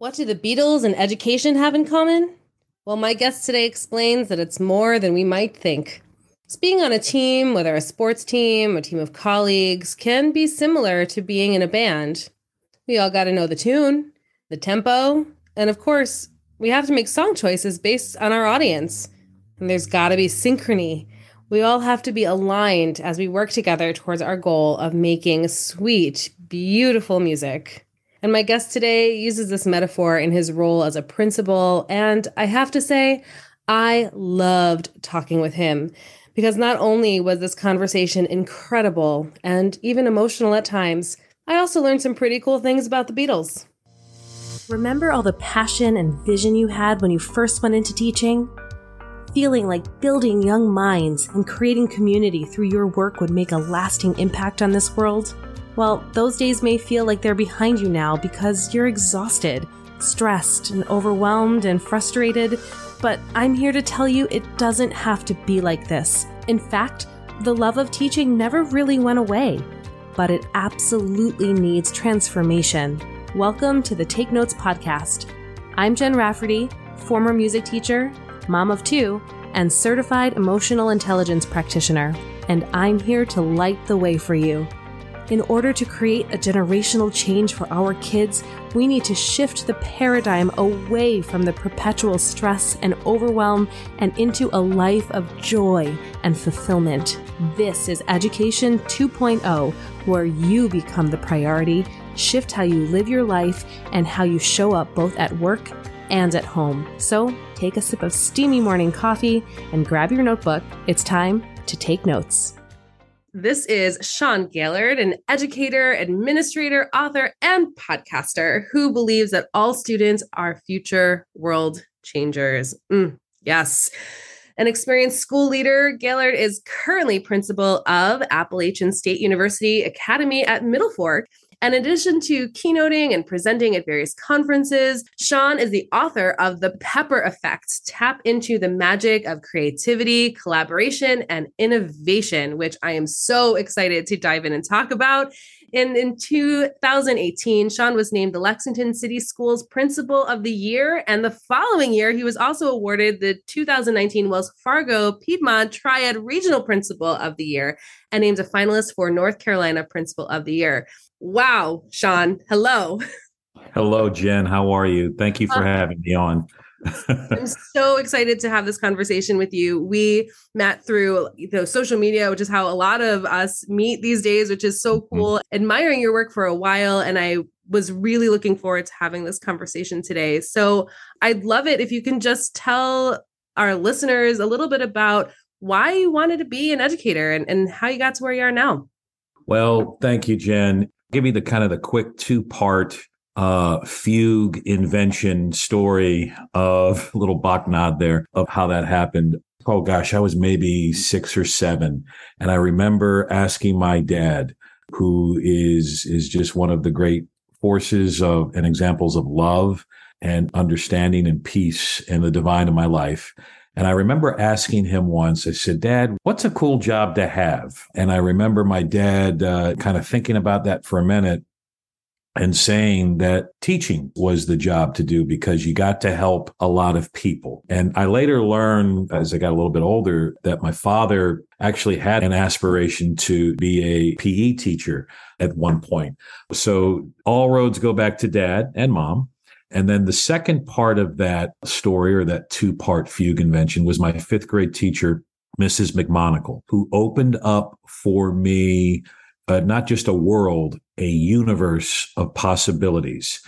What do the Beatles and education have in common? Well, my guest today explains that it's more than we might think. being on a team, whether a sports team, a team of colleagues, can be similar to being in a band. We all got to know the tune, the tempo, and of course, we have to make song choices based on our audience. And there's got to be synchrony. We all have to be aligned as we work together towards our goal of making sweet, beautiful music. And my guest today uses this metaphor in his role as a principal. And I have to say, I loved talking with him because not only was this conversation incredible and even emotional at times, I also learned some pretty cool things about the Beatles. Remember all the passion and vision you had when you first went into teaching? Feeling like building young minds and creating community through your work would make a lasting impact on this world? Well, those days may feel like they're behind you now because you're exhausted, stressed, and overwhelmed and frustrated, but I'm here to tell you it doesn't have to be like this. In fact, the love of teaching never really went away, but it absolutely needs transformation. Welcome to the Take Notes podcast. I'm Jen Rafferty, former music teacher, mom of two, and certified emotional intelligence practitioner, and I'm here to light the way for you. In order to create a generational change for our kids, we need to shift the paradigm away from the perpetual stress and overwhelm and into a life of joy and fulfillment. This is Education 2.0, where you become the priority, shift how you live your life, and how you show up both at work and at home. So take a sip of steamy morning coffee and grab your notebook. It's time to take notes. This is Sean Gaillard, an educator, administrator, author, and podcaster who believes that all students are future world changers. Mm, yes. An experienced school leader, Gaillard is currently principal of Appalachian State University Academy at Middle Fork in addition to keynoting and presenting at various conferences, Sean is the author of The Pepper Effect Tap into the Magic of Creativity, Collaboration, and Innovation, which I am so excited to dive in and talk about. And in 2018, Sean was named the Lexington City Schools Principal of the Year. And the following year, he was also awarded the 2019 Wells Fargo Piedmont Triad Regional Principal of the Year and named a finalist for North Carolina Principal of the Year. Wow, Sean. Hello. Hello, Jen. How are you? Thank you for uh, having me on. I'm so excited to have this conversation with you. We met through you know, social media, which is how a lot of us meet these days, which is so mm-hmm. cool. Mm-hmm. Admiring your work for a while, and I was really looking forward to having this conversation today. So I'd love it if you can just tell our listeners a little bit about why you wanted to be an educator and, and how you got to where you are now. Well, thank you, Jen give me the kind of the quick two part uh, fugue invention story of little Bachnad there of how that happened. Oh gosh, I was maybe six or seven. And I remember asking my dad, who is, is just one of the great forces of and examples of love and understanding and peace and the divine in my life. And I remember asking him once, I said, Dad, what's a cool job to have? And I remember my dad uh, kind of thinking about that for a minute and saying that teaching was the job to do because you got to help a lot of people. And I later learned as I got a little bit older that my father actually had an aspiration to be a PE teacher at one point. So all roads go back to dad and mom. And then the second part of that story or that two part fugue invention was my fifth grade teacher, Mrs. McMonagle, who opened up for me uh, not just a world, a universe of possibilities.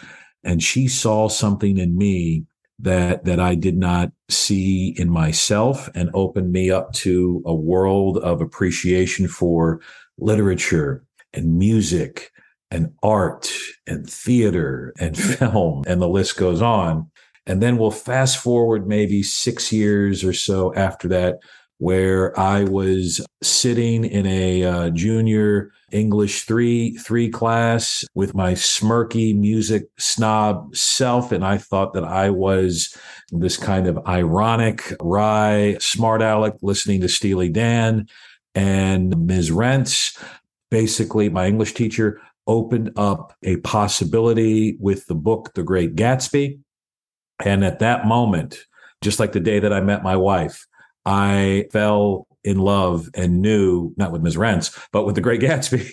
And she saw something in me that that I did not see in myself and opened me up to a world of appreciation for literature and music and art and theater and film, and the list goes on. And then we'll fast forward maybe six years or so after that, where I was sitting in a uh, junior English three three class with my smirky music snob self, and I thought that I was this kind of ironic, wry, smart aleck listening to Steely Dan and Ms. Rents. Basically, my English teacher opened up a possibility with the book, The Great Gatsby. And at that moment, just like the day that I met my wife, I fell in love and knew, not with Ms. Rents, but with The Great Gatsby,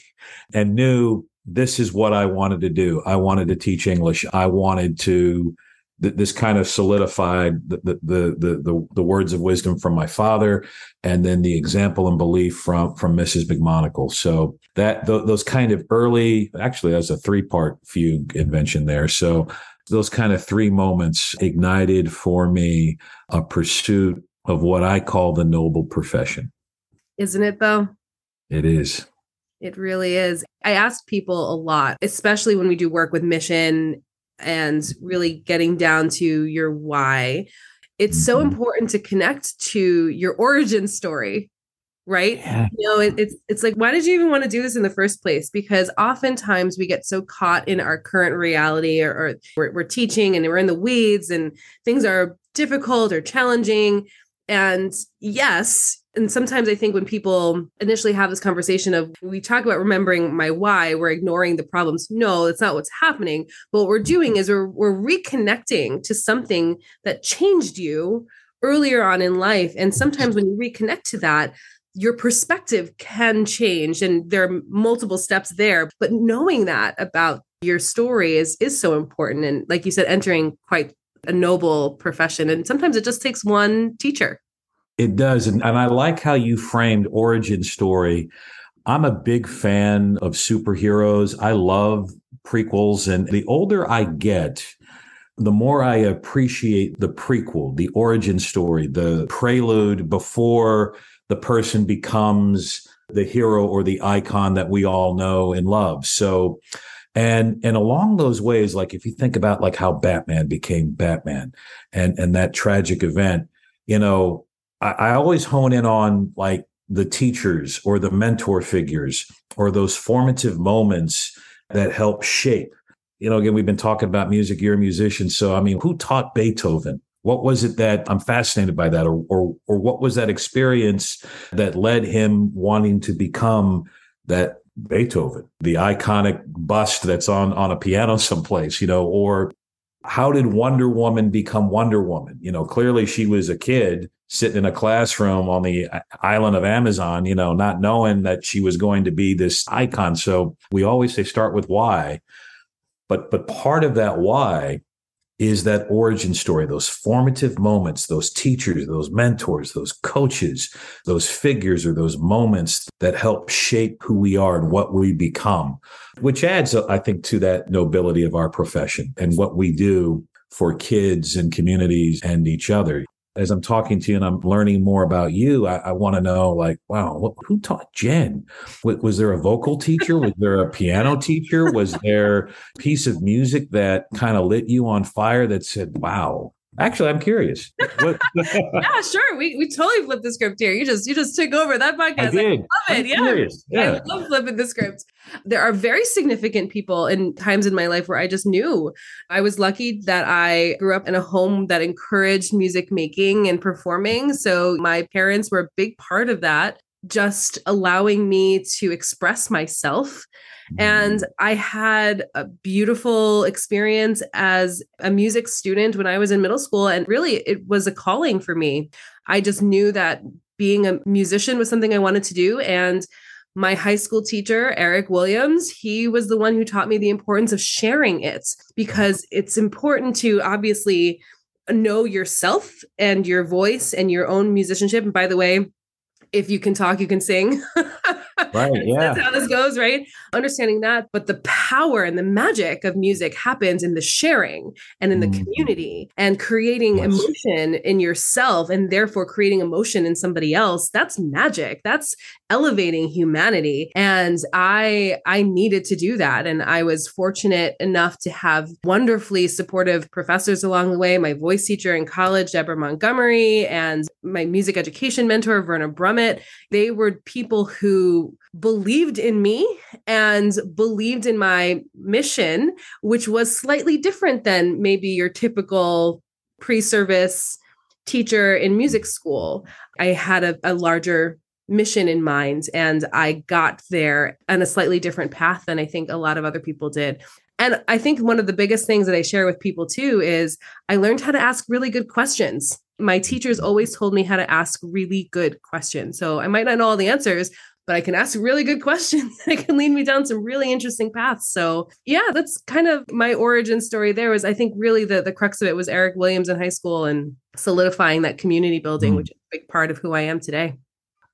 and knew this is what I wanted to do. I wanted to teach English. I wanted to this kind of solidified the, the the the the words of wisdom from my father, and then the example and belief from from Mrs. McMonagle. So that th- those kind of early, actually, that's a three part fugue invention there. So those kind of three moments ignited for me a pursuit of what I call the noble profession. Isn't it though? It is. It really is. I ask people a lot, especially when we do work with mission and really getting down to your why. It's so mm-hmm. important to connect to your origin story, right? Yeah. You know, it, it's it's like why did you even want to do this in the first place? Because oftentimes we get so caught in our current reality, or, or we're, we're teaching and we're in the weeds, and things are difficult or challenging. And yes, and sometimes I think when people initially have this conversation of we talk about remembering my why, we're ignoring the problems. No, that's not what's happening. But what we're doing is we're we're reconnecting to something that changed you earlier on in life. And sometimes when you reconnect to that, your perspective can change and there are multiple steps there. But knowing that about your story is is so important. And like you said, entering quite a noble profession. And sometimes it just takes one teacher it does. And, and I like how you framed origin story. I'm a big fan of superheroes. I love prequels. And the older I get, the more I appreciate the prequel, the origin story, the prelude before the person becomes the hero or the icon that we all know and love. So, and and along those ways, like if you think about like how Batman became Batman and and that tragic event, you know, I, I always hone in on like the teachers or the mentor figures or those formative moments that help shape. You know, again, we've been talking about music. You're a musician. So, I mean, who taught Beethoven? What was it that I'm fascinated by that? Or, or, or what was that experience that led him wanting to become that Beethoven, the iconic bust that's on, on a piano someplace, you know, or how did Wonder Woman become Wonder Woman? You know, clearly she was a kid sitting in a classroom on the island of Amazon, you know, not knowing that she was going to be this icon. So we always say start with why. But but part of that why is that origin story, those formative moments, those teachers, those mentors, those coaches, those figures or those moments that help shape who we are and what we become, which adds, uh, I think, to that nobility of our profession and what we do for kids and communities and each other as I'm talking to you and I'm learning more about you, I, I want to know, like, wow, what, who taught Jen? Was, was, there a vocal teacher? Was there a piano teacher? Was there a piece of music that kind of lit you on fire that said, wow, Actually, I'm curious. yeah, sure. We we totally flipped the script here. You just you just took over that podcast. I, did. I love it. Yeah. yeah. I love flipping the script. There are very significant people in times in my life where I just knew. I was lucky that I grew up in a home that encouraged music making and performing. So my parents were a big part of that just allowing me to express myself. And. I had a beautiful experience as a music student when I was in middle school. And really, it was a calling for me. I just knew that being a musician was something I wanted to do. And my high school teacher, Eric Williams, he was the one who taught me the importance of sharing it because it's important to obviously know yourself and your voice and your own musicianship. And by the way, if you can talk, you can sing. right. Yeah. That's how this goes, right? Understanding that. But the power and the magic of music happens in the sharing and in the mm. community and creating yes. emotion in yourself and therefore creating emotion in somebody else. That's magic. That's elevating humanity. And I I needed to do that. And I was fortunate enough to have wonderfully supportive professors along the way. My voice teacher in college, Deborah Montgomery, and my music education mentor, Verna Brummett. They were people who believed in me and believed in my mission, which was slightly different than maybe your typical pre service teacher in music school. I had a, a larger mission in mind. And I got there on a slightly different path than I think a lot of other people did. And I think one of the biggest things that I share with people too is I learned how to ask really good questions. My teachers always told me how to ask really good questions. So I might not know all the answers, but I can ask really good questions that can lead me down some really interesting paths. So yeah, that's kind of my origin story there was I think really the the crux of it was Eric Williams in high school and solidifying that community building, mm. which is a big part of who I am today.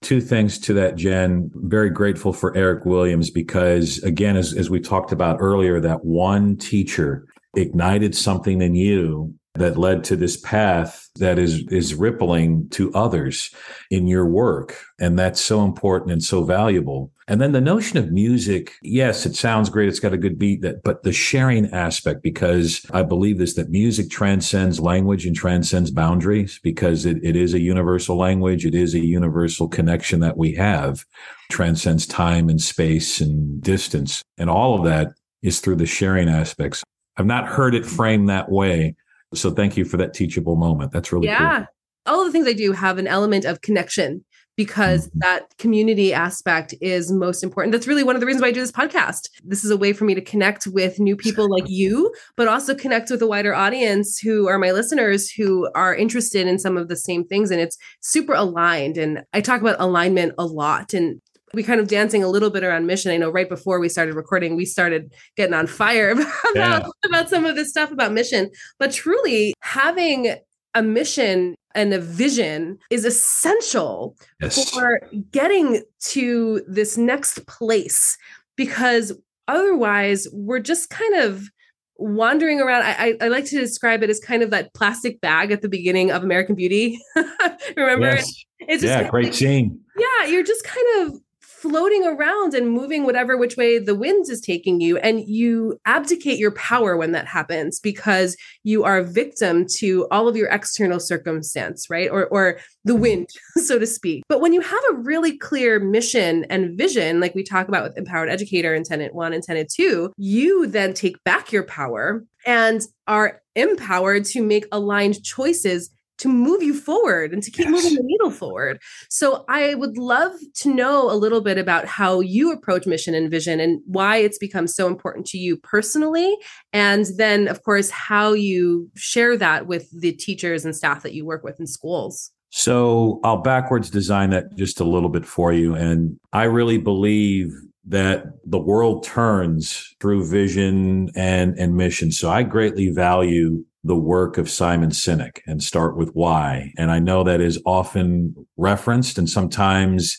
Two things to that, Jen. Very grateful for Eric Williams because, again, as, as we talked about earlier, that one teacher ignited something in you that led to this path that is is rippling to others in your work. And that's so important and so valuable. And then the notion of music yes it sounds great. It's got a good beat that but the sharing aspect because i believe this that music transcends language and transcends boundaries because it, it is a universal language. It is a universal connection that we have. Transcends time and space and distance. And all of that is through the sharing aspects. I've not heard it framed that way, so thank you for that teachable moment. That's really yeah. Cool. All of the things I do have an element of connection because mm-hmm. that community aspect is most important. That's really one of the reasons why I do this podcast. This is a way for me to connect with new people like you, but also connect with a wider audience who are my listeners who are interested in some of the same things. And it's super aligned. And I talk about alignment a lot. And we kind of dancing a little bit around mission. I know right before we started recording, we started getting on fire about, yeah. about some of this stuff about mission. But truly, having a mission and a vision is essential yes. for getting to this next place because otherwise we're just kind of wandering around. I, I, like to describe it as kind of that plastic bag at the beginning of American Beauty. Remember? Yes. It's just yeah, great scene. Yeah, you're just kind of floating around and moving whatever which way the wind is taking you. And you abdicate your power when that happens because you are a victim to all of your external circumstance, right? Or, or the wind, so to speak. But when you have a really clear mission and vision, like we talk about with Empowered Educator in Tenet 1 and Tenet 2, you then take back your power and are empowered to make aligned choices to move you forward and to keep yes. moving the needle forward. So I would love to know a little bit about how you approach mission and vision and why it's become so important to you personally. And then, of course, how you share that with the teachers and staff that you work with in schools. So I'll backwards design that just a little bit for you. And I really believe that the world turns through vision and, and mission. So I greatly value the work of Simon Sinek and start with why. And I know that is often referenced and sometimes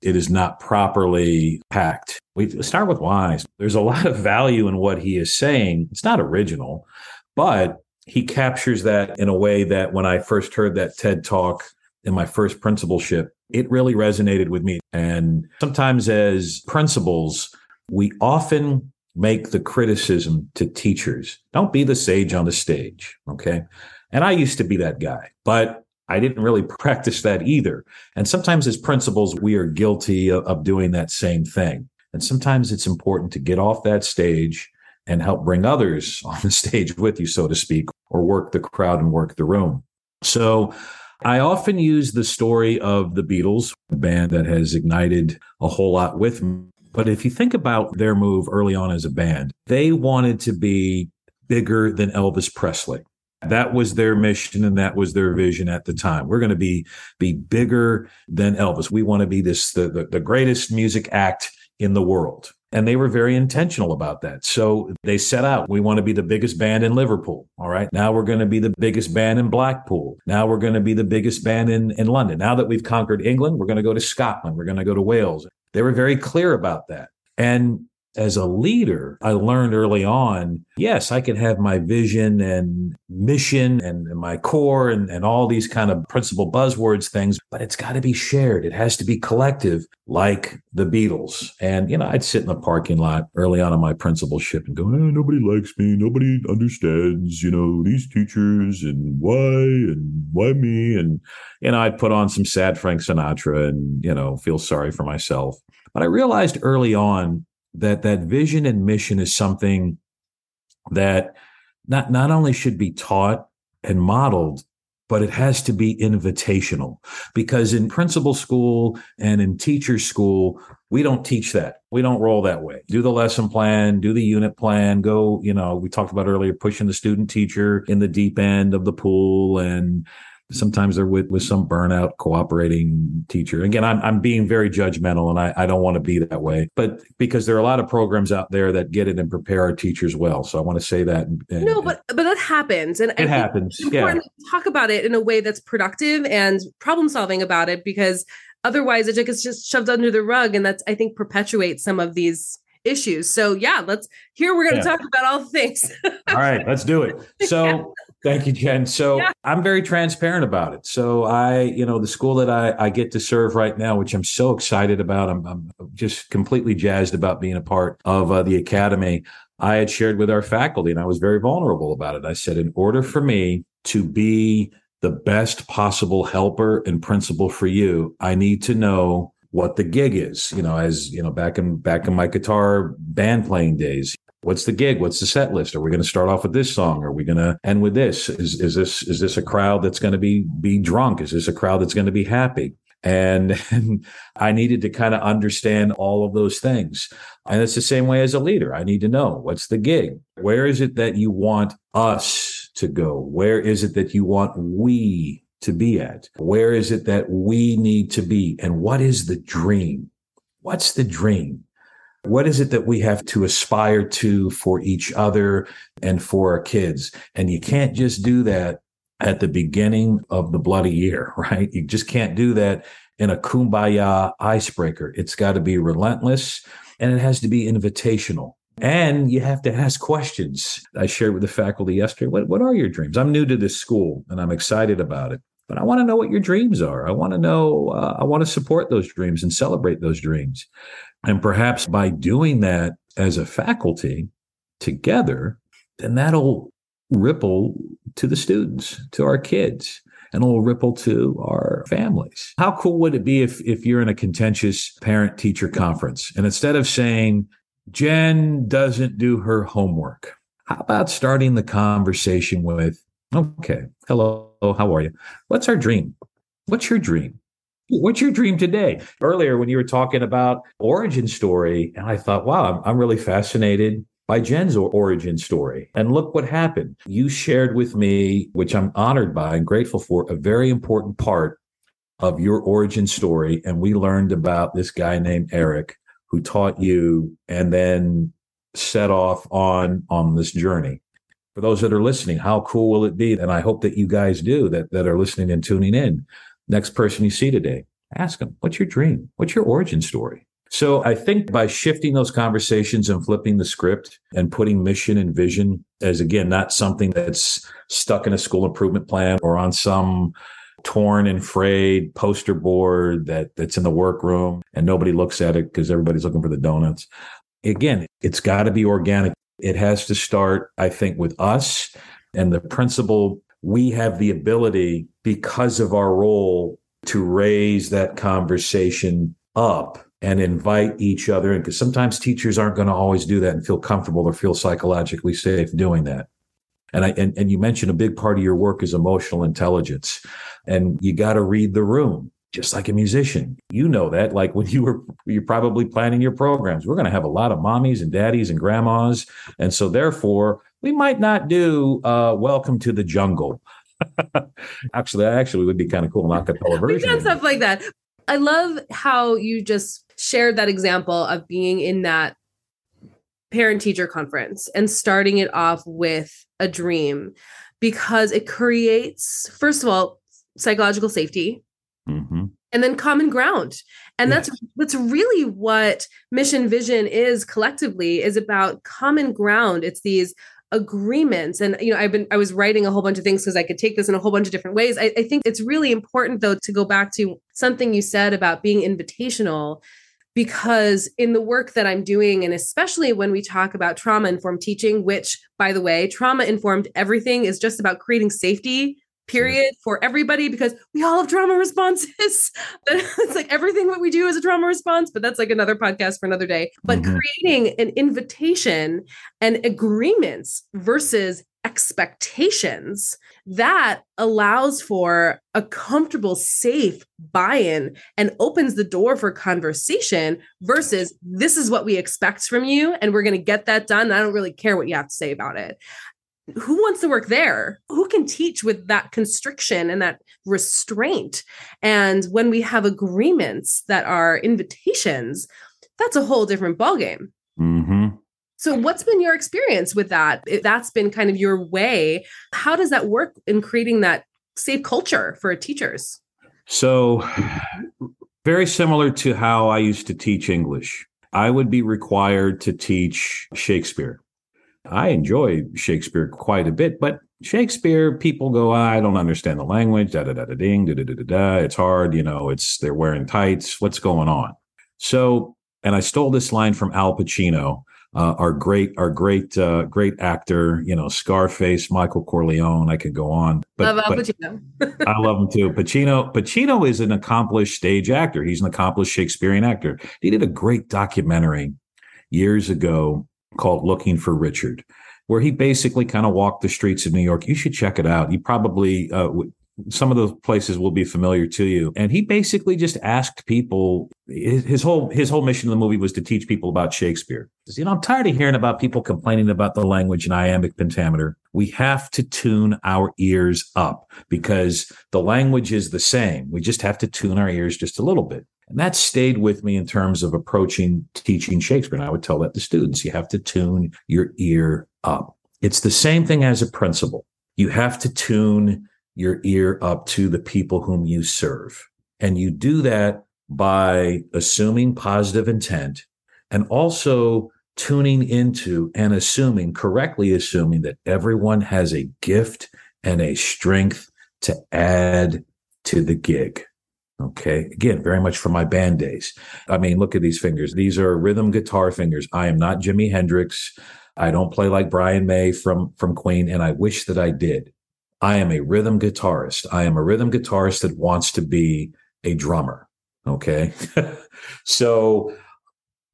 it is not properly packed. We start with why. There's a lot of value in what he is saying. It's not original, but he captures that in a way that when I first heard that TED talk in my first principalship, it really resonated with me. And sometimes as principals, we often make the criticism to teachers. Don't be the sage on the stage. Okay. And I used to be that guy, but I didn't really practice that either. And sometimes as principals, we are guilty of, of doing that same thing. And sometimes it's important to get off that stage and help bring others on the stage with you, so to speak, or work the crowd and work the room. So I often use the story of the Beatles, a band that has ignited a whole lot with me but if you think about their move early on as a band, they wanted to be bigger than Elvis Presley. That was their mission and that was their vision at the time. We're going to be be bigger than Elvis. We want to be this the, the, the greatest music act in the world. And they were very intentional about that. So they set out, we want to be the biggest band in Liverpool. All right. Now we're going to be the biggest band in Blackpool. Now we're going to be the biggest band in, in London. Now that we've conquered England, we're going to go to Scotland. We're going to go to Wales. They were very clear about that. And as a leader, I learned early on, yes, I can have my vision and mission and, my core and, and all these kind of principal buzzwords things, but it's got to be shared. It has to be collective, like the Beatles. And, you know, I'd sit in the parking lot early on in my principalship and go, eh, nobody likes me. Nobody understands, you know, these teachers and why and why me. And, you know, I'd put on some sad Frank Sinatra and, you know, feel sorry for myself. But I realized early on that that vision and mission is something that not not only should be taught and modeled, but it has to be invitational because in principal school and in teacher school, we don't teach that. We don't roll that way. Do the lesson plan, do the unit plan, go, you know, we talked about earlier, pushing the student teacher in the deep end of the pool and Sometimes they're with, with some burnout cooperating teacher. Again, I'm, I'm being very judgmental and I, I don't want to be that way, but because there are a lot of programs out there that get it and prepare our teachers well. So I want to say that. And, no, but, but that happens. And it happens. yeah. talk about it in a way that's productive and problem solving about it because otherwise it gets just shoved under the rug. And that's, I think, perpetuates some of these issues. So yeah, let's here we're going to yeah. talk about all the things. all right, let's do it. So. Thank you, Jen. So yeah. I'm very transparent about it. So I, you know, the school that I, I get to serve right now, which I'm so excited about, I'm, I'm just completely jazzed about being a part of uh, the academy. I had shared with our faculty, and I was very vulnerable about it. I said, in order for me to be the best possible helper and principal for you, I need to know what the gig is. You know, as you know, back in back in my guitar band playing days, what's the gig? What's the set list? Are we going to start off with this song? Are we going to end with this? Is is this is this a crowd that's going to be be drunk? Is this a crowd that's going to be happy? And, and I needed to kind of understand all of those things. And it's the same way as a leader. I need to know what's the gig? Where is it that you want us to go? Where is it that you want we to be at? Where is it that we need to be? And what is the dream? What's the dream? What is it that we have to aspire to for each other and for our kids? And you can't just do that at the beginning of the bloody year, right? You just can't do that in a kumbaya icebreaker. It's got to be relentless and it has to be invitational. And you have to ask questions. I shared with the faculty yesterday, what, what are your dreams? I'm new to this school and I'm excited about it but I want to know what your dreams are. I want to know, uh, I want to support those dreams and celebrate those dreams. And perhaps by doing that as a faculty together, then that'll ripple to the students, to our kids, and it'll ripple to our families. How cool would it be if, if you're in a contentious parent teacher conference and instead of saying, Jen doesn't do her homework, how about starting the conversation with, okay, hello, Oh, how are you? What's our dream? What's your dream? What's your dream today? Earlier, when you were talking about origin story, and I thought, wow, I'm, I'm really fascinated by Jen's origin story. And look what happened. You shared with me, which I'm honored by and grateful for, a very important part of your origin story. And we learned about this guy named Eric who taught you and then set off on on this journey for those that are listening, how cool will it be? And I hope that you guys do that, that are listening and tuning in. Next person you see today, ask them, what's your dream? What's your origin story? So I think by shifting those conversations and flipping the script and putting mission and vision as again, not something that's stuck in a school improvement plan or on some torn and frayed poster board that that's in the workroom and nobody looks at it because everybody's looking for the donuts. Again, it's got to be organic. It has to start, I think, with us and the principal we have the ability because of our role to raise that conversation up and invite each other in because sometimes teachers aren't going to always do that and feel comfortable or feel psychologically safe doing that. And i and, and you mentioned a big part of your work is emotional intelligence. And you got to read the room just like a musician. You know that. Like when you were, you're probably planning your programs. We're going to have a lot of mommies and daddies and grandmas. And so therefore, we might not do uh, Welcome to the Jungle. actually, that actually would be kind of cool, not acapella version. We've done stuff like that. I love how you just shared that example of being in that parent teacher conference and starting it off with a dream because it creates, first of all, psychological safety Mm-hmm. And then common ground. And yes. that's that's really what mission vision is collectively is about common ground. It's these agreements and you know i've been i was writing a whole bunch of things because i could take this in a whole bunch of different ways I, I, think it's really important though to go back to something you said about being invitational because in the work that i'm doing and especially when we talk about trauma informed teaching which by the way trauma informed everything is just about creating safety period for everybody because we all have trauma responses. it's like everything that we do is a trauma response, but that's like another podcast for another day. But mm-hmm. creating an invitation and agreements versus expectations, that allows for a comfortable, safe buy in and opens the door for conversation versus this is what we expect from you and we're going to get that done. I don't really care what you have to say about it. Who wants to work there? Who can teach with that constriction and that restraint? And when we have agreements that are invitations, that's a whole different ballgame. Mm-hmm. So, what's been your experience with that? If that's been kind of your way, how does that work in creating that safe culture for teachers? So, very similar to how I used to teach English. I would be required to teach Shakespeare. I enjoy Shakespeare quite a bit, but Shakespeare, people go, I don't understand the language, da da da da ding, da da da da da. It's hard, you know, it's they're wearing tights. What's going on? So, and I stole this line from Al Pacino uh, our great, our great, uh, great actor, you know, Scarface, Michael Corleone. I could go on, but, love Al Pacino. I love him too. Pacino, Pacino is an accomplished stage actor. He's an accomplished Shakespearean actor. He did a great documentary years ago called "Looking for Richard." Where he basically kind of walked the streets of New York. You should check it out. You probably uh, some of those places will be familiar to you. And he basically just asked people. His, his, whole his whole mission in the movie was to teach people about Shakespeare. You know, I'm tired of hearing about people complaining about the language and iambic pentameter. We have to tune our ears up because the language is the same. We just have to tune our ears just a little bit. And that stayed with me in terms of approaching teaching Shakespeare. And I would tell that to students. You have to tune your ear up. It's the same thing as a principal. You have to tune your ear up to the people whom you serve. And you do that by assuming positive intent and also tuning into and assuming, correctly assuming that everyone has a gift and a strength to add to the gig. Okay. Again, very much from my band days. I mean, look at these fingers. These are rhythm guitar fingers. I am not Jimi Hendrix. I don't play like Brian May from, from Queen, and I wish that I did. I am a rhythm guitarist. I am a rhythm guitarist that wants to be a drummer. Okay. so,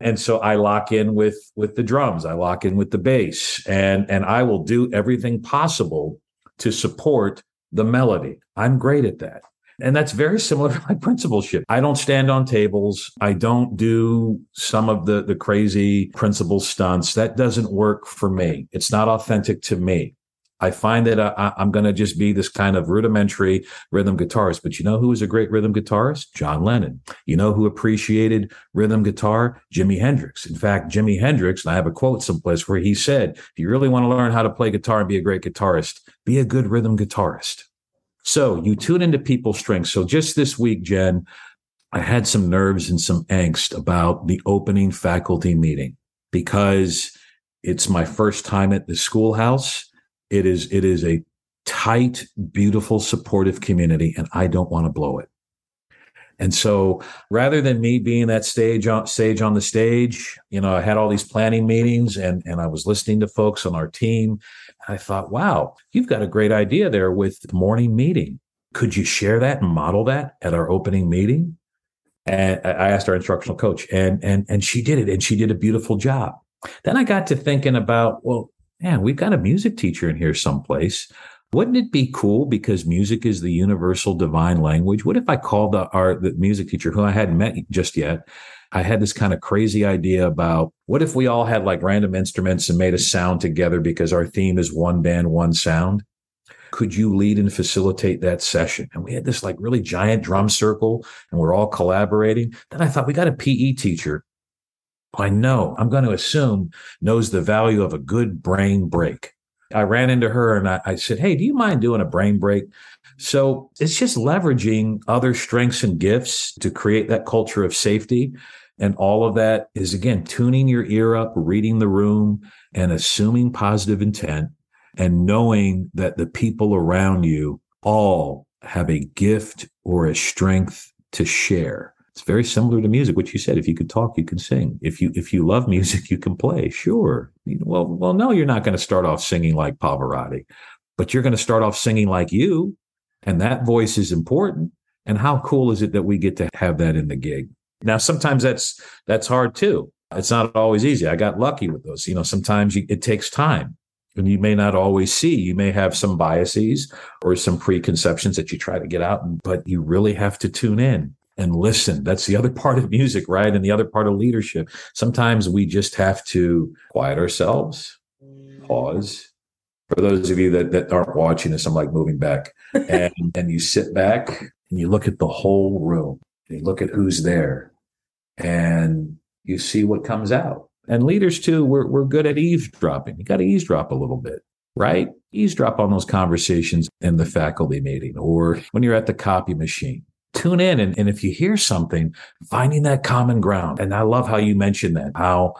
and so I lock in with, with the drums. I lock in with the bass and, and I will do everything possible to support the melody. I'm great at that. And that's very similar to my principalship. I don't stand on tables. I don't do some of the, the crazy principal stunts. That doesn't work for me. It's not authentic to me. I find that I, am going to just be this kind of rudimentary rhythm guitarist. But you know who was a great rhythm guitarist? John Lennon. You know who appreciated rhythm guitar? Jimi Hendrix. In fact, Jimi Hendrix, and I have a quote someplace where he said, if you really want to learn how to play guitar and be a great guitarist, be a good rhythm guitarist. So you tune into people's strengths. So just this week, Jen, I had some nerves and some angst about the opening faculty meeting because it's my first time at the schoolhouse it is it is a tight, beautiful, supportive community, and I don't want to blow it. And so rather than me being that stage on stage on the stage, you know, I had all these planning meetings and, and I was listening to folks on our team. I thought, wow, you've got a great idea there with morning meeting. Could you share that and model that at our opening meeting? And I asked our instructional coach and and and she did it and she did a beautiful job. Then I got to thinking about, well, man, we've got a music teacher in here someplace. Wouldn't it be cool because music is the universal divine language? What if I called the art the music teacher who I hadn't met just yet? I had this kind of crazy idea about what if we all had like random instruments and made a sound together because our theme is one band, one sound? Could you lead and facilitate that session? And we had this like really giant drum circle and we're all collaborating. Then I thought we got a PE teacher I know, I'm going to assume, knows the value of a good brain break. I ran into her and I, I, said, Hey, do you mind doing a brain break? So it's just leveraging other strengths and gifts to create that culture of safety. And all of that is, again, tuning your ear up, reading the room, and assuming positive intent and knowing that the people around you all have a gift or a strength to share. It's very similar to music, which you said. If you could talk, you can sing. If you if you love music, you can play. Sure. Well, well, no, you're not going to start off singing like Pavarotti, but you're going to start off singing like you, and that voice is important. And how cool is it that we get to have that in the gig? Now, sometimes that's that's hard too. It's not always easy. I got lucky with those. You know, sometimes you, it takes time. and you may not always see. You may have some biases or some preconceptions that you try to get out, but you really have to tune in and listen. That's the other part of music, right? And the other part of leadership. Sometimes we just have to quiet ourselves, pause. For those of you that, that aren't watching this, I'm like moving back. And and you sit back and you look at the whole room. You look at who's there and you see what comes out. And leaders too, we're we're good at eavesdropping. You got to eavesdrop a little bit, right? Eavesdrop on those conversations in the faculty meeting or when you're at the copy machine tune in and, and if you hear something finding that common ground and i love how you mentioned that how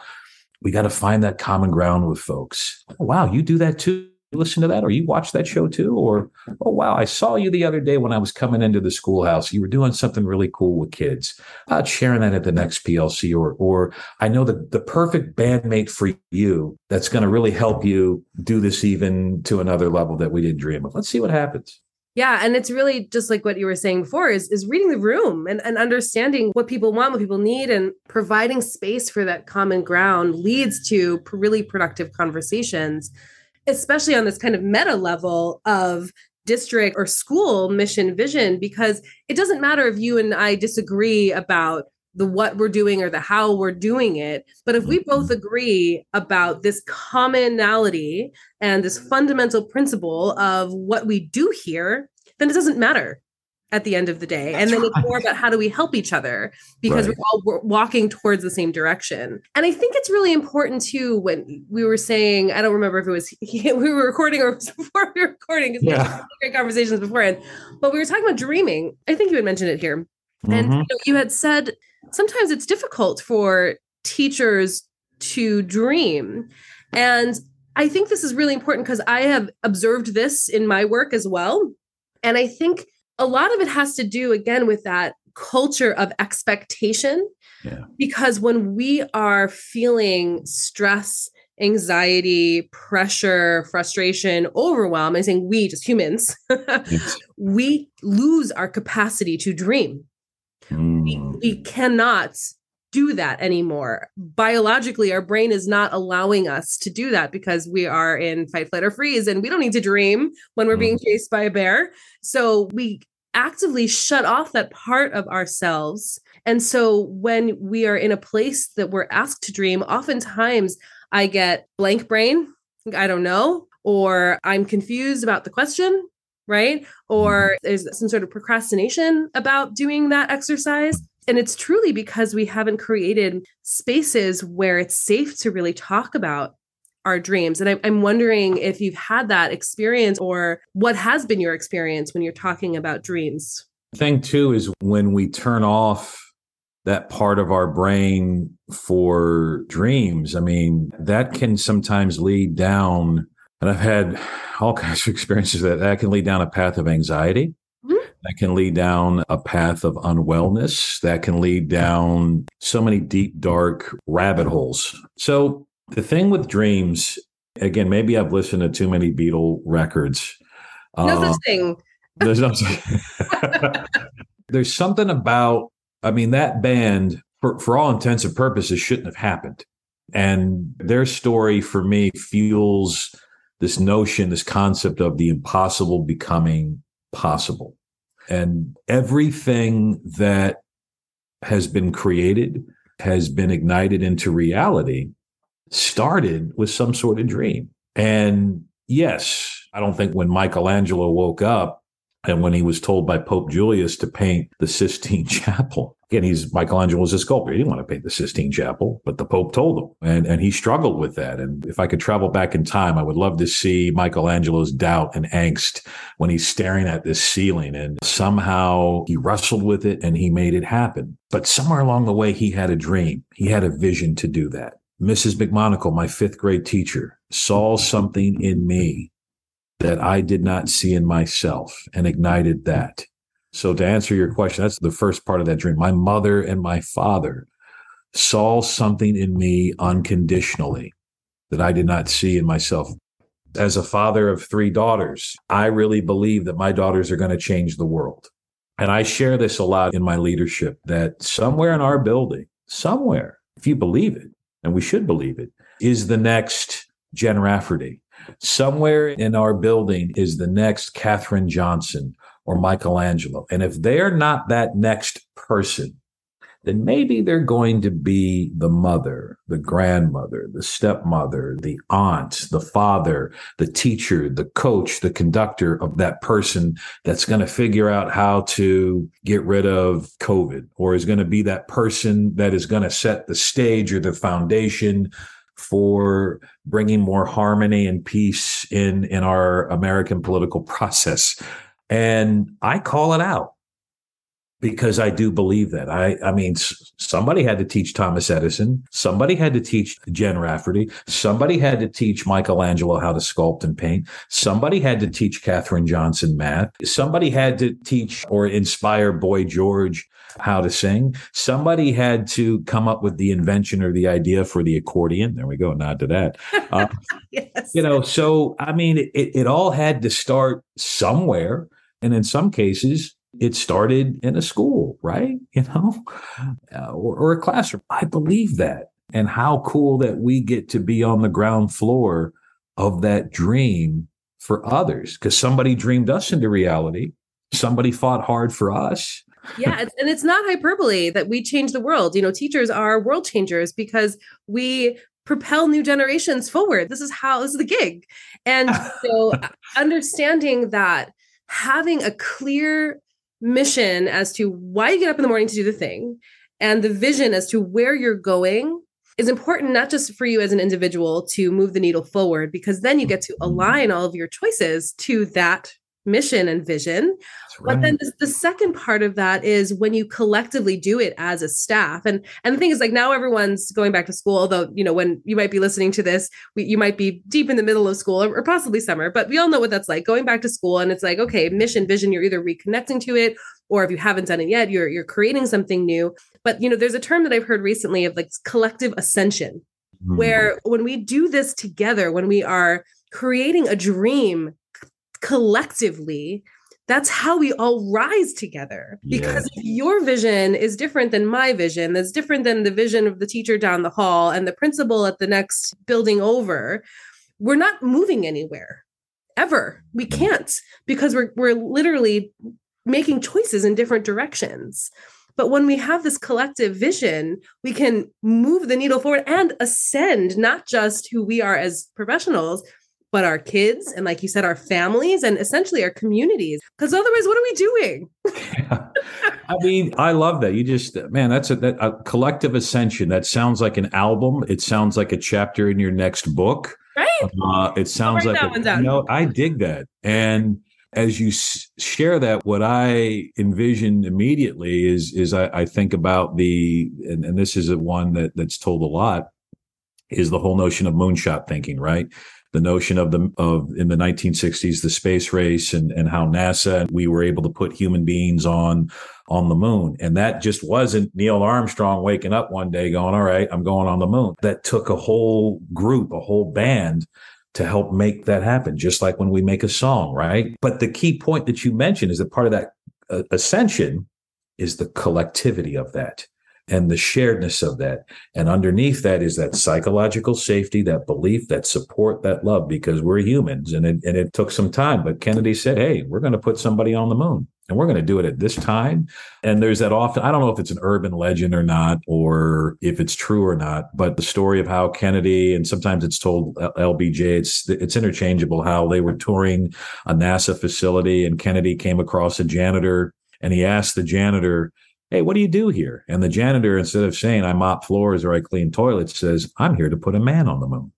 we got to find that common ground with folks oh, wow you do that too listen to that or you watch that show too or oh wow i saw you the other day when i was coming into the schoolhouse. You were doing something really cool with kids. About sharing that at the next plc or or i know that the perfect bandmate for you that's going to really help you do this even to another level that we didn't dream of. Let's see what happens. Yeah, and it's really just like what you were saying before is is reading the room and, and understanding what people want, what people need, and providing space for that common ground leads to really productive conversations, especially on this kind of meta level of district or school mission vision, because it doesn't matter if you and I disagree about the what we're doing or the how we're doing it. But if we both mm-hmm. agree about this commonality and this fundamental principle of what we do here, then it doesn't matter at the end of the day. That's and then right. it's more about how do we help each other because right. we're all we're walking towards the same direction. And I think it's really important too when we were saying, I don't remember if it was we were recording or before we were recording because yeah. we had great conversations beforehand, but we were talking about dreaming. I think you had mentioned it here. Mm-hmm. And you, know, you had said sometimes it's difficult for teachers to dream. And I think this is really important because I have observed this in my work as well. And I think a lot of it has to do, again, with that culture of expectation. Yeah. Because when we are feeling stress, anxiety, pressure, frustration, overwhelm, I'm saying we, just humans, yes. we lose our capacity to dream. Mm. We, we cannot do that anymore. Biologically, our brain is not allowing us to do that because we are in fight, flight, or freeze, and we don't need to dream when we're being mm. chased by a bear. So we actively shut off that part of ourselves. And so when we are in a place that we're asked to dream, oftentimes I get blank brain, I don't know, or I'm confused about the question right? Or mm-hmm. there's some sort of procrastination about doing that exercise. And it's truly because we haven't created spaces where it's safe to really talk about our dreams. And I'm wondering if you've had that experience or what has been your experience when you're talking about dreams. Thing too is when we turn off that part of our brain for dreams. I mean, that can sometimes lead down and I've had all kinds of experiences that that can lead down a path of anxiety. Mm-hmm. That can lead down a path of unwellness. That can lead down so many deep, dark rabbit holes. So the thing with dreams, again, maybe I've listened to too many Beatle records. No such um, thing. There's no. there's something about. I mean, that band, for for all intents and purposes, shouldn't have happened. And their story for me fuels this notion, this concept of the impossible becoming possible. And everything that has been created has been ignited into reality started with some sort of dream. And yes, I don't think when Michelangelo woke up and when he was told by Pope Julius to paint the Sistine Chapel, again, he's Michelangelo was a sculptor. He didn't want to paint the Sistine Chapel, but the Pope told him, and and he struggled with that. And if I could travel back in time, I would love to see Michelangelo's doubt and angst when he's staring at this ceiling, and somehow he wrestled with it and he made it happen. But somewhere along the way, he had a dream. He had a vision to do that. Mrs. McMonagle, my fifth grade teacher, saw something in me that I did not see in myself and ignited that. So to answer your question, that's the first part of that dream. My mother and my father saw something in me unconditionally that I did not see in myself. As a father of three daughters, I really believe that my daughters are going to change the world. And I share this a lot in my leadership that somewhere in our building, somewhere, if you believe it, and we should believe it, is the next Jen Rafferty Somewhere in our building is the next Katherine Johnson or Michelangelo. And if they're not that next person, then maybe they're going to be the mother, the grandmother, the stepmother, the aunt, the father, the teacher, the coach, the conductor of that person that's going to figure out how to get rid of COVID or is going to be that person that is going to set the stage or the foundation for bringing more harmony and peace in in our American political process. And I call it out because I do believe that. I, I mean, somebody had to teach Thomas Edison. Somebody had to teach Jen Rafferty. Somebody had to teach Michelangelo how to sculpt and paint. Somebody had to teach Katherine Johnson math. Somebody had to teach or inspire Boy George how to sing. Somebody had to come up with the invention or the idea for the accordion. There we go. Nod to that. Uh, yes. You know, so I mean, it, it all had to start somewhere. And in some cases, it started in a school, right? You know, uh, or, or a classroom. I believe that. And how cool that we get to be on the ground floor of that dream for others because somebody dreamed us into reality. Somebody fought hard for us. yeah, it's, and it's not hyperbole that we change the world. You know, teachers are world changers because we propel new generations forward. This is how this is the gig. And so understanding that having a clear mission as to why you get up in the morning to do the thing and the vision as to where you're going is important not just for you as an individual to move the needle forward because then you get to align all of your choices to that mission and vision. Right. But then the, the, second part of that is when you collectively do it as a staff. And and the thing is like now everyone's going back to school, although you know when you might be listening to this, we, you might be deep in the middle of school or, or possibly summer, but we all know what that's like going back to school and it's like okay, mission, vision, you're either reconnecting to it or if you haven't done it yet, you're you're creating something new. But you know, there's a term that I've heard recently of like collective ascension, mm. where when we do this together, when we are creating a dream collectively that's how we all rise together. Because if your vision is different than my vision that's different than the vision of the teacher down the hall and the principal at the next building over we're not moving anywhere ever. We can't because we're we're literally making choices in different directions. But when we have this collective vision, we can move the needle forward and ascend not just who we are as professionals, but our kids and like you said our families and essentially our communities. Because otherwise what are we doing? Yeah. i mean i love that. You just man that's a, that, a collective ascension. That sounds like an album. It sounds like a chapter in your next book. Right. Uh, it sounds like a, you know i dig that. And as you s- share that what i envision immediately is is i, I think about the and, and this is a one that that's told a lot is the whole notion of moonshot thinking right the notion of the of in the 1960s the space race and and how NASA we were able to put human beings on on the moon. And that just wasn't Neil Armstrong waking up one day going all right I'm going on the moon. That took a whole group a whole band to help make that happen just like when we make a song right? But the key point that you mentioned is that part of that uh, ascension is the collectivity of that and the sharedness of that. And underneath that is that psychological safety, that belief, that support, that love, because we're humans. And it, and it took some time, but Kennedy said, Hey, we're going to put somebody on the moon and we're going to do it at this time. And there's that often, I don't know if it's an urban legend or not, or if it's true or not, but the story of how Kennedy, and sometimes it's told uh, LBJ, it's, it's interchangeable, how they were touring a NASA facility and Kennedy came across a janitor and he asked the janitor, Hey, what do you do here? And the janitor, instead of saying, I mop floors or I clean toilets, says, I'm here to put a man on the moon.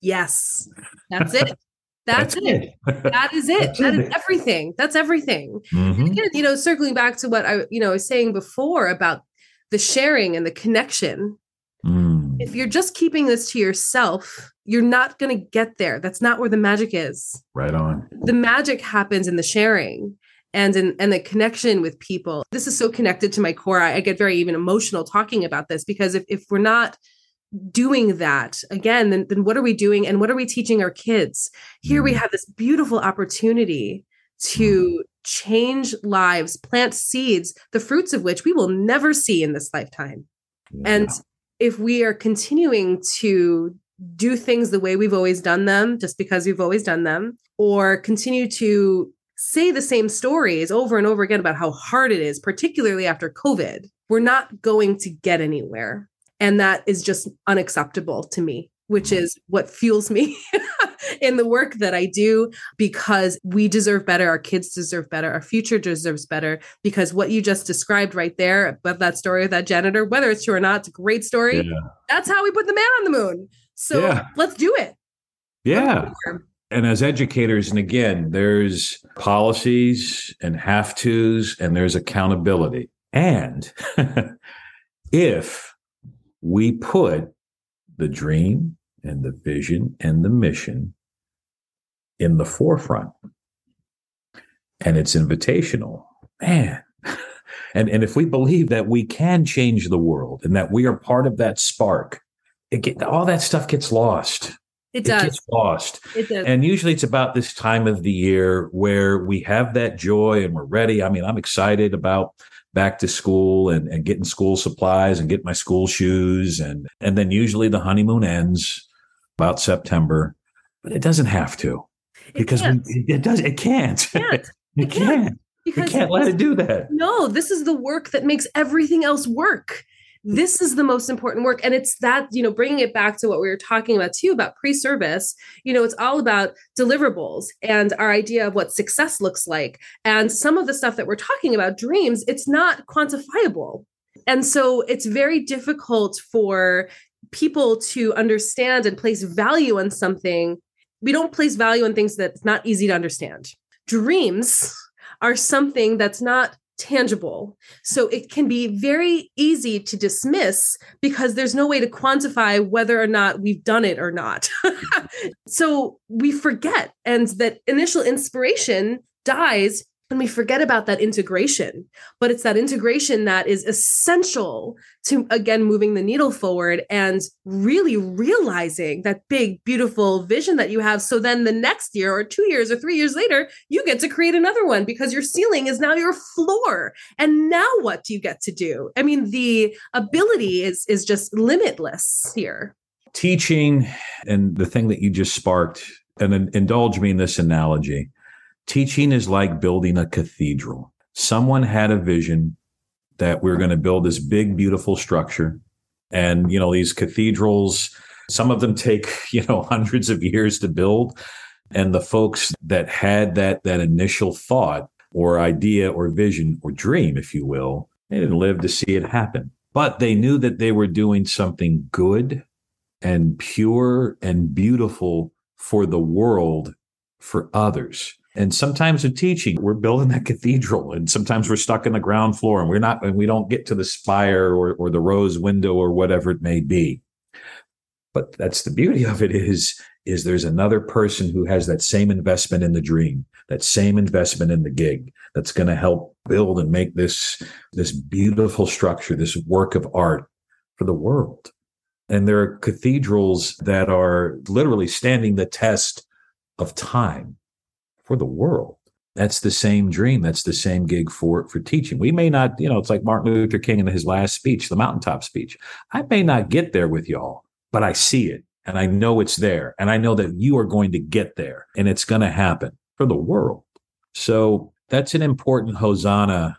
Yes, that's it. That's, that's it. it. that is it. That's that is everything. That's everything. Mm-hmm. Again, you know, circling back to what I, you know, was saying before about the sharing and the connection. Mm. If you're just keeping this to yourself, you're not going to get there. That's not where the magic is. Right on. The magic happens in the sharing and in, and the connection with people. This is so connected to my core. I, I get very even emotional talking about this because if, if we're not doing that again, then, then what are we doing and what are we teaching our kids? Here we mm. have this beautiful opportunity to change lives, plant seeds, the fruits of which we will never see in this lifetime. Yeah. And if we are continuing to do things the way we've always done them just because we've always done them or continue to say the same stories over and over again about how hard it is, particularly after COVID, we're not going to get anywhere. And that is just unacceptable to me, which mm-hmm. is what fuels me in the work that I do because we deserve better. Our kids deserve better. Our future deserves better because what you just described right there about that story of that janitor, whether it's true or not, it's a great story. Yeah. That's how we put the man on the moon. So yeah. let's do it. Yeah. And as educators, and again, there's policies and have tos, and there's accountability. And if we put the dream and the vision and the mission in the forefront and it's invitational, man. And, and if we believe that we can change the world and that we are part of that spark, get, all that stuff gets lost. It does. It gets lost. It does. And usually it's about this time of the year where we have that joy and we're ready. I mean, I'm excited about back to school and, and getting school supplies and get my school shoes. And, and then usually the honeymoon ends about September, but it doesn't have to It because we, it does, it can't. It can't. it can't. We Because can't let it do that. No, this is the work that makes everything else work. This is the most important work. And it's that, you know, bringing it back to what we were talking about too about pre service, you know, it's all about deliverables and our idea of what success looks like. And some of the stuff that we're talking about, dreams, it's not quantifiable. And so it's very difficult for people to understand and place value on something. We don't place value on things that's not easy to understand. Dreams are something that's not tangible. So it can be very easy to dismiss because there's no way to quantify whether or not we've done it or not. so we forget, and that initial inspiration dies and we forget about that integration. But it's that integration that is essential to, again, moving the needle forward and really realizing that big, beautiful vision that you have. So then the next year or two years or three years later, you get to create another one because your ceiling is now your floor. And now what do you get to do? I mean, the ability is, is just limitless here. Teaching and the thing that you just sparked, and in- indulge me in this analogy teaching is like building a cathedral. Someone had a vision that we're going to build this big, beautiful structure. And, you know, these cathedrals, some of them take, you know, hundreds of years to build. And the folks that had that, that initial thought or idea or vision or dream, if you will, they didn't live to see it happen. But they knew that they were doing something good and pure and beautiful for the world, for others. And sometimes with teaching, we're building that cathedral and sometimes we're stuck in the ground floor and we're not, and we don't get to the spire or, or the rose window or whatever it may be. But that's the beauty of it is, is there's another person who has that same investment in the dream, that same investment in the gig that's going to help build and make this, this beautiful structure, this work of art for the world. And there are cathedrals that are literally standing the test of time for the world. That's the same dream. That's the same gig for for teaching. We may not, you know, it's like Martin Luther King in his last speech, the mountaintop speech. I may not get there with y'all, but I see it and I know it's there. And I know that you are going to get there and it's going to happen for the world. So that's an important hosanna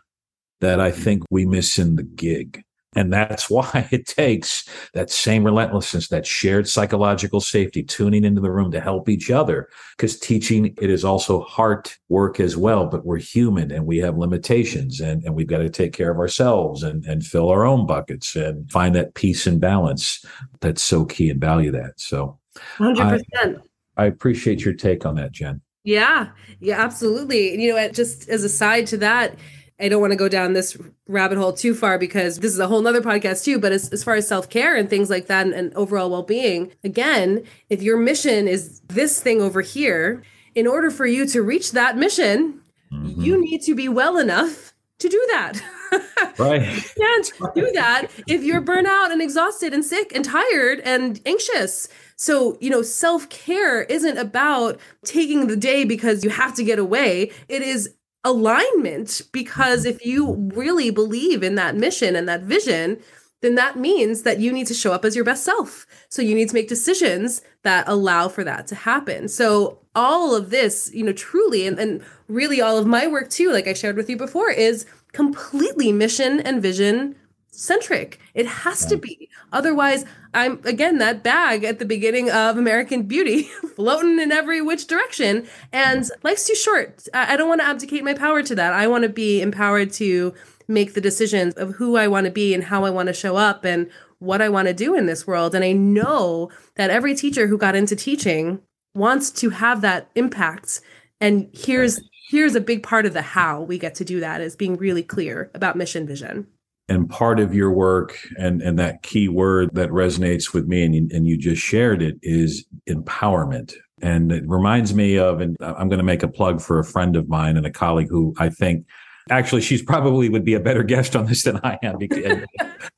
that I think we miss in the gig. And that's why it takes that same relentlessness, that shared psychological safety, tuning into the room to help each other. Because teaching, it is also heart work as well, but we're human and we have limitations and, and we've got to take care of ourselves and, and fill our own buckets and find that peace and balance that's so key and value that. So 100%. I, I appreciate your take on that, Jen. Yeah, yeah, absolutely. You know, just as a side to that, I don't want to go down this rabbit hole too far because this is a whole nother podcast too. But as, as far as self care and things like that and, and overall well being, again, if your mission is this thing over here, in order for you to reach that mission, mm-hmm. you need to be well enough to do that. Right. you can't do that if you're burnt out and exhausted and sick and tired and anxious. So, you know, self care isn't about taking the day because you have to get away. It is alignment because mm-hmm. if you really believe in that mission and that vision, then that means that you need to show up as your best self. So you need to make decisions that allow for that to happen. So all of this, you know, truly, and, and really all of my work too, like I shared with you before, is completely mission and vision centric. It has to be. Otherwise, I'm again that bag at the beginning of American Beauty, floating in every which direction. And life's too short. I don't want to abdicate my power to that. I want to be empowered to make the decisions of who I want to be and how I want to show up and what I want to do in this world. And I know that every teacher who got into teaching wants to have that impact. And here's here's a big part of the how we get to do that is being really clear about mission vision and part of your work and and that key word that resonates with me and you, and you just shared it is empowerment. And it reminds me of and i'm going to make a plug for a friend of mine and a colleague who i think actually she's probably would be a better guest on this than i am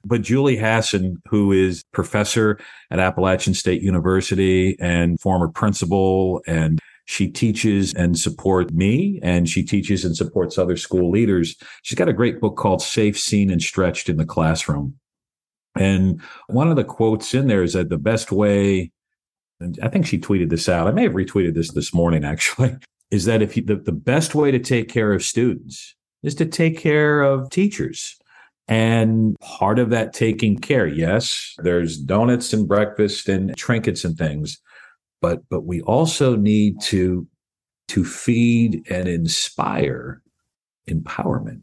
but julie hasson who is professor at appalachian state university and former principal and she teaches and supports me and she teaches and supports other school leaders. She's got a great book called Safe, Seen, and Stretched in the Classroom. And one of the quotes in there is that the best way, I think she tweeted this out. I may have retweeted this this morning actually, is that if you, the, the best way to take care of students is to take care of teachers. And part of that taking care, yes, there's donuts and breakfast and trinkets and things but but we also need to to feed and inspire empowerment.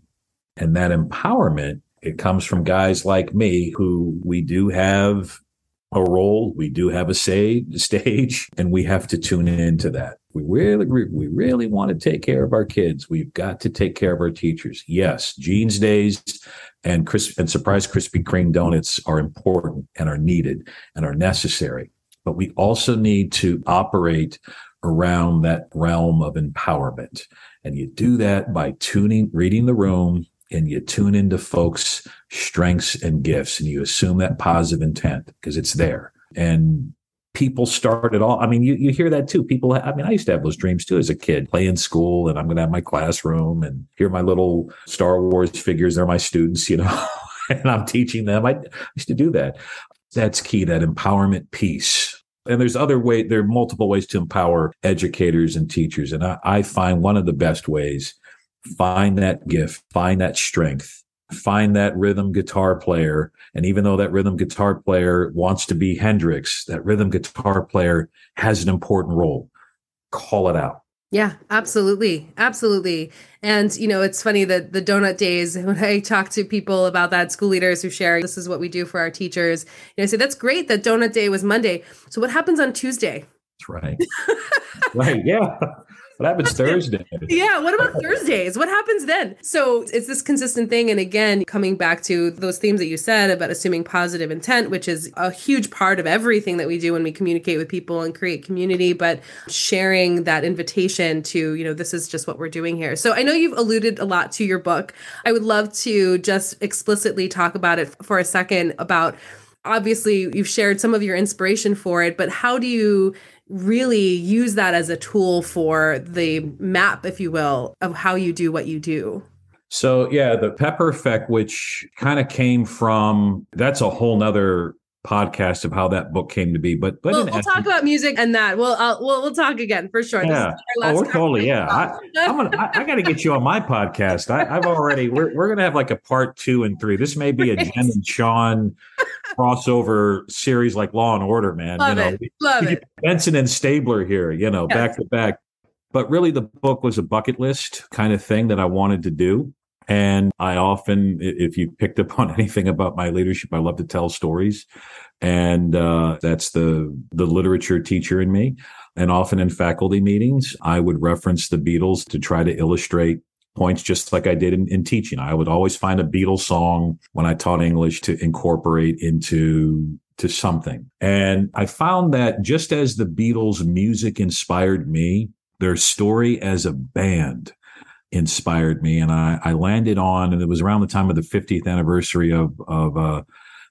And that empowerment it comes from guys like me who we do have a role we do have a say stage and we have to tune into that. We really we really want to take care of our kids. We've got to take care of our teachers. Yes jeans days and crisp and surprise krispy kreme donuts are important and are needed and are necessary but we also need to operate around that realm of empowerment. And you do that by tuning, reading the room, and you tune into folks' strengths and gifts, and you assume that positive intent because it's there. And people start at all. I mean, you, you hear that too. People, I mean, I used to have those dreams too as a kid, play in school, and I'm going to have my classroom and hear my little Star Wars figures. They're my students, you know, and I'm teaching them. I used to do that. That's key, that empowerment piece and there's other way, there are multiple ways to empower educators and teachers. And I, I find one of the best ways, find that gift, find that strength, find that rhythm guitar player. And even though that rhythm guitar player wants to be Hendrix, that rhythm guitar player has an important role. Call it out. Yeah, absolutely. Absolutely. And, you know, it's funny that the donut days, when I talk to people about that, school leaders who share, this is what we do for our teachers, you know, I say, that's great that donut day was Monday. So what happens on Tuesday? That's right. right. Yeah. What happens Thursday? yeah. What about Thursdays? What happens then? So it's this consistent thing. And again, coming back to those themes that you said about assuming positive intent, which is a huge part of everything that we do when we communicate with people and create community, but sharing that invitation to, you know, this is just what we're doing here. So I know you've alluded a lot to your book. I would love to just explicitly talk about it for a second about obviously you've shared some of your inspiration for it, but how do you really use that as a tool for the map, if you will, of how you do what you do. So yeah, the pepper effect, which kind of came from that's a whole nother podcast of how that book came to be. But but we'll, we'll talk about music and that. We'll I'll, we'll we'll talk again for sure. Yeah. Oh, we're totally yeah. I, I'm gonna I, I got to get you on my podcast. I, have already we're we're gonna have like a part two and three. This may be a Jen and Sean crossover series like Law and Order, man. Love you know, it. Love it. Benson and Stabler here, you know, yes. back to back. But really, the book was a bucket list kind of thing that I wanted to do. And I often, if you picked up on anything about my leadership, I love to tell stories. And uh, that's the the literature teacher in me. And often in faculty meetings, I would reference the Beatles to try to illustrate points, just like I did in, in teaching. I would always find a Beatles song when I taught English to incorporate into to something. And I found that just as the Beatles music inspired me, their story as a band inspired me. And I, I landed on, and it was around the time of the 50th anniversary of, of uh,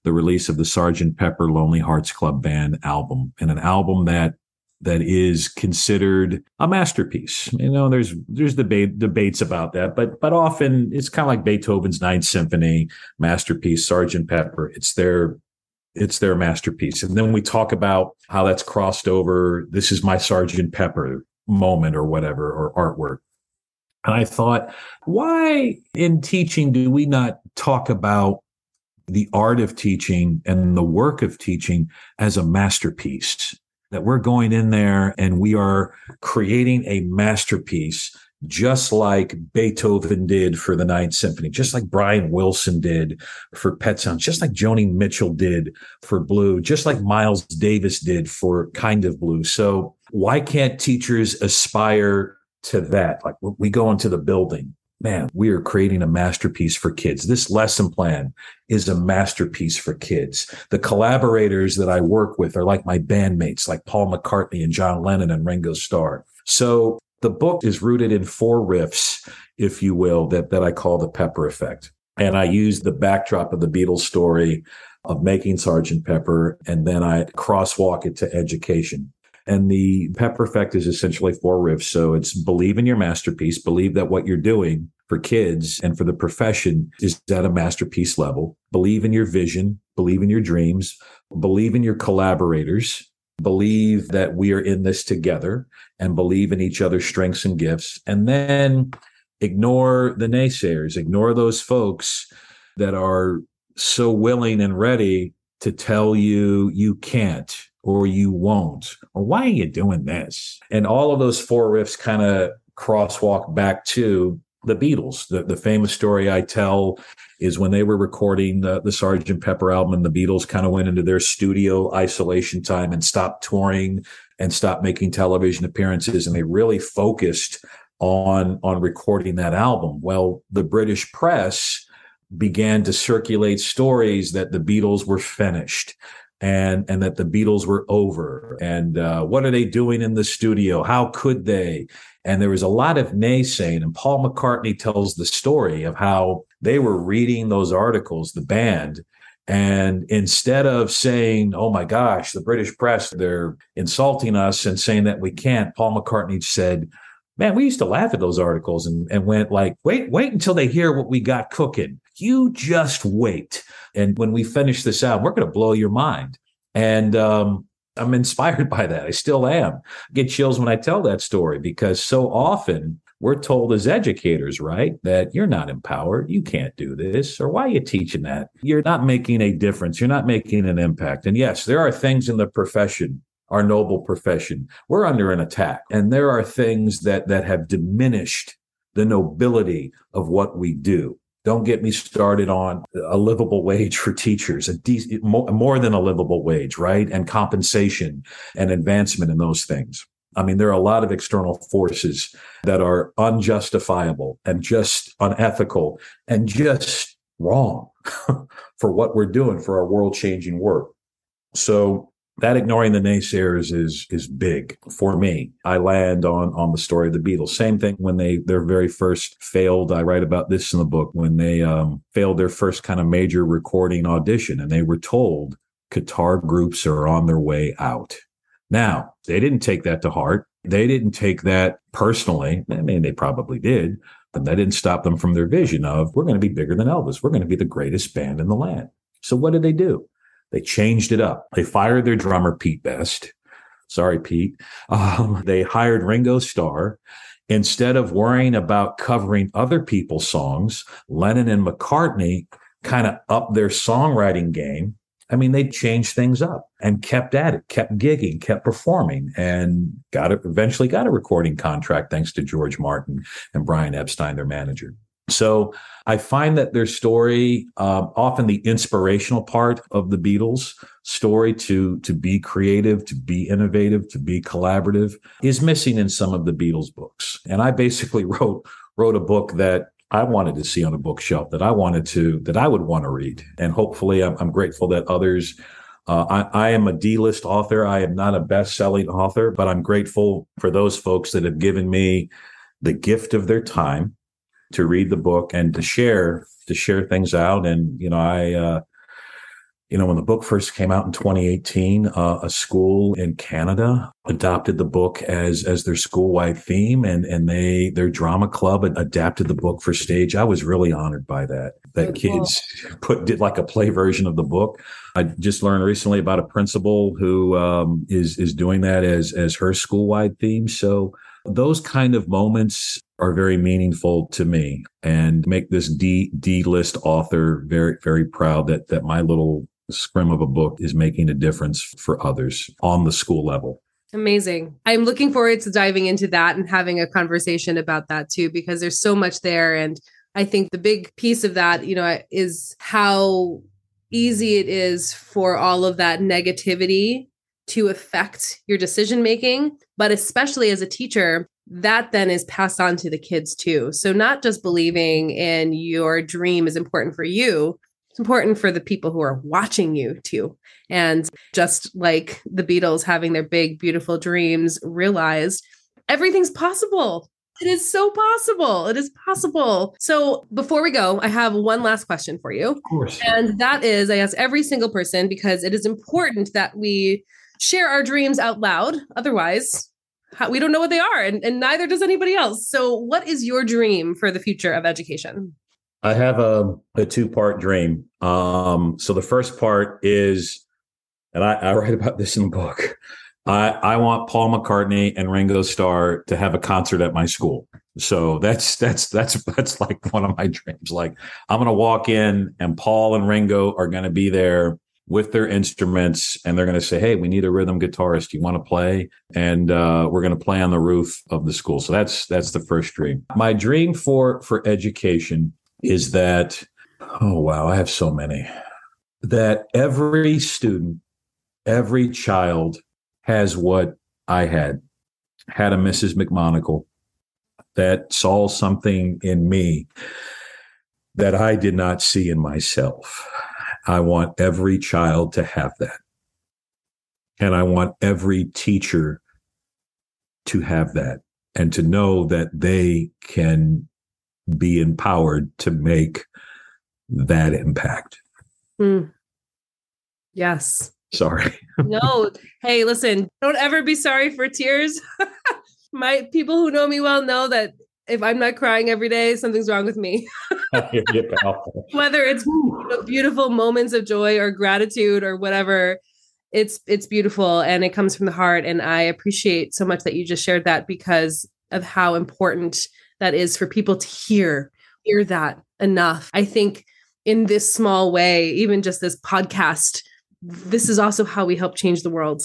the release of the Sergeant Pepper Lonely Hearts Club Band album, and an album that that is considered a masterpiece. You know, there's there's debate debates about that, but but often it's kind of like Beethoven's Ninth Symphony masterpiece, Sergeant Pepper. It's their it's their masterpiece. And then we talk about how that's crossed over. This is my Sergeant Pepper moment or whatever or artwork. I thought, why in teaching do we not talk about the art of teaching and the work of teaching as a masterpiece? That we're going in there and we are creating a masterpiece just like Beethoven did for the Ninth Symphony, just like Brian Wilson did for Pet Sounds, just like Joni Mitchell did for Blue, just like Miles Davis did for Kind of Blue. So why can't teachers aspire to that? Like we go into the building, man, we are creating a masterpiece for kids. This lesson plan is a masterpiece for kids. The collaborators that I work with are like my bandmates, like Paul McCartney and John Lennon and Ringo Starr. So the book is rooted in four riffs, if you will, that, that I call the pepper effect. And I use the backdrop of the Beatles story of making Sergeant Pepper, and then I crosswalk it to education. And the pepper effect is essentially four riffs. So it's believe in your masterpiece, believe that what you're doing for kids and for the profession is at a masterpiece level. Believe in your vision, believe in your dreams, believe in your collaborators, believe that we are in this together and believe in each other's strengths and gifts. And then ignore the naysayers, ignore those folks that are so willing and ready to tell you you can't or you won't or why are you doing this? And all of those four riffs kind of crosswalk back to the Beatles. The, the famous story I tell is when they were recording the, the Sgt. Pepper album and the Beatles kind of went into their studio isolation time and stopped touring and stopped making television appearances. And they really focused on, on recording that album. Well, the British press began to circulate stories that the Beatles were finished and and that the Beatles were over and uh, what are they doing in the studio? How could they? And there was a lot of naysaying. And Paul McCartney tells the story of how they were reading those articles, the band, and instead of saying, oh my gosh, the British press, they're insulting us and saying that we can't, Paul McCartney said, man, we used to laugh at those articles and, and went like, wait, wait until they hear what we got cooking. You just wait. And when we finish this out, we're going to blow your mind. And um, I'm inspired by that. I still am. I get chills when I tell that story because so often we're told as educators, right, that you're not empowered. You can't do this. Or why are you teaching that? You're not making a difference. You're not making an impact. And yes, there are things in the profession, our noble profession, we're under an attack. And there are things that that have diminished the nobility of what we do. Don't get me started on a livable wage for teachers, a de- more than a livable wage, right? And compensation and advancement in those things. I mean, there are a lot of external forces that are unjustifiable and just unethical and just wrong for what we're doing for our world changing work. So that ignoring the naysayers is is big for me. I land on on the story of the Beatles. Same thing when they their very first failed. I write about this in the book when they um, failed their first kind of major recording audition, and they were told guitar groups are on their way out. Now they didn't take that to heart. They didn't take that personally. I mean, they probably did, but that didn't stop them from their vision of we're going to be bigger than Elvis. We're going to be the greatest band in the land. So what did they do? They changed it up. They fired their drummer, Pete Best. Sorry, Pete. Um, they hired Ringo Starr. Instead of worrying about covering other people's songs, Lennon and McCartney kind of upped their songwriting game. I mean, they changed things up and kept at it, kept gigging, kept performing, and got it. Eventually, got a recording contract thanks to George Martin and Brian Epstein, their manager. So I find that their story, uh, often the inspirational part of the Beatles story to to be creative, to be innovative, to be collaborative, is missing in some of the Beatles books. And I basically wrote wrote a book that I wanted to see on a bookshelf that I wanted to that I would want to read, and hopefully, I'm, I'm grateful that others. Uh, I, I, am a D-list author. I am not a best-selling author, but I'm grateful for those folks that have given me the gift of their time to read the book and to share to share things out. And you know, I uh, you know, when the book first came out in 2018, uh, a school in Canada adopted the book as as their school wide theme, and and they their drama club adapted the book for stage. I was really honored by that. That kids put did like a play version of the book. I just learned recently about a principal who um, is is doing that as as her school wide theme. So those kind of moments are very meaningful to me and make this D D list author very very proud that that my little scrim of a book is making a difference for others on the school level. Amazing. I'm looking forward to diving into that and having a conversation about that too, because there's so much there. And I think the big piece of that, you know, is how easy it is for all of that negativity to affect your decision making. But especially as a teacher, that then is passed on to the kids too. So, not just believing in your dream is important for you, it's important for the people who are watching you too. And just like the Beatles having their big, beautiful dreams, realized everything's possible. It is so possible. It is possible. So before we go, I have one last question for you. Of course. And that is I ask every single person because it is important that we share our dreams out loud. Otherwise, we don't know what they are, and, and neither does anybody else. So, what is your dream for the future of education? I have a, a two part dream. Um, so the first part is, and I, I write about this in the book. I, I want Paul McCartney and Ringo Starr to have a concert at my school. So that's that's that's that's like one of my dreams. Like I'm gonna walk in and Paul and Ringo are gonna be there with their instruments and they're gonna say, Hey, we need a rhythm guitarist. You want to play? And uh, we're gonna play on the roof of the school. So that's that's the first dream. My dream for for education is that, oh, wow, I have so many, that every student, every child has what I had, had a Mrs. McMonagle that saw something in me that I did not see in myself. I want every child to have that. And I want every teacher to have that and to know that they can be empowered to make that impact. Mm. Yes. Sorry. no. Hey, listen, don't ever be sorry for tears. My people who know me well know that if I'm not crying every day, something's wrong with me. Whether it's you know, beautiful moments of joy or gratitude or whatever, it's it's beautiful and it comes from the heart. And I appreciate so much that you just shared that because of how important that is for people to hear hear that enough i think in this small way even just this podcast this is also how we help change the world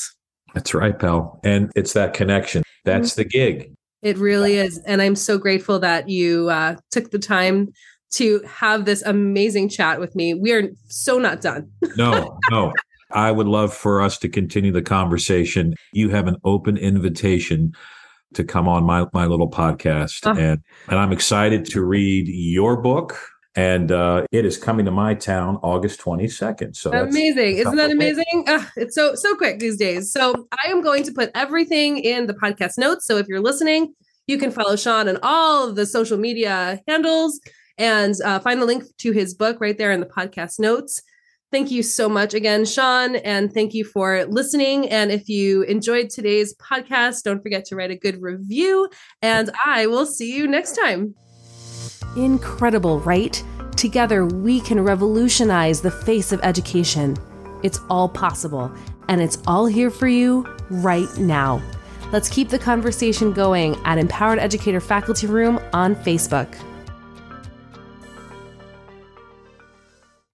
that's right pal and it's that connection that's mm-hmm. the gig it really is and i'm so grateful that you uh, took the time to have this amazing chat with me we are so not done no no I would love for us to continue the conversation. You have an open invitation to come on my my little podcast, uh and and I'm excited to read your book. And uh, it is coming to my town August 22nd. So amazing! Isn't that amazing? Uh, it's so so quick these days. So I am going to put everything in the podcast notes. So if you're listening, you can follow Sean on all of the social media handles and uh, find the link to his book right there in the podcast notes. Thank you so much again, Sean, and thank you for listening. And if you enjoyed today's podcast, don't forget to write a good review, and I will see you next time. Incredible, right? Together, we can revolutionize the face of education. It's all possible, and it's all here for you right now. Let's keep the conversation going at Empowered Educator Faculty Room on Facebook.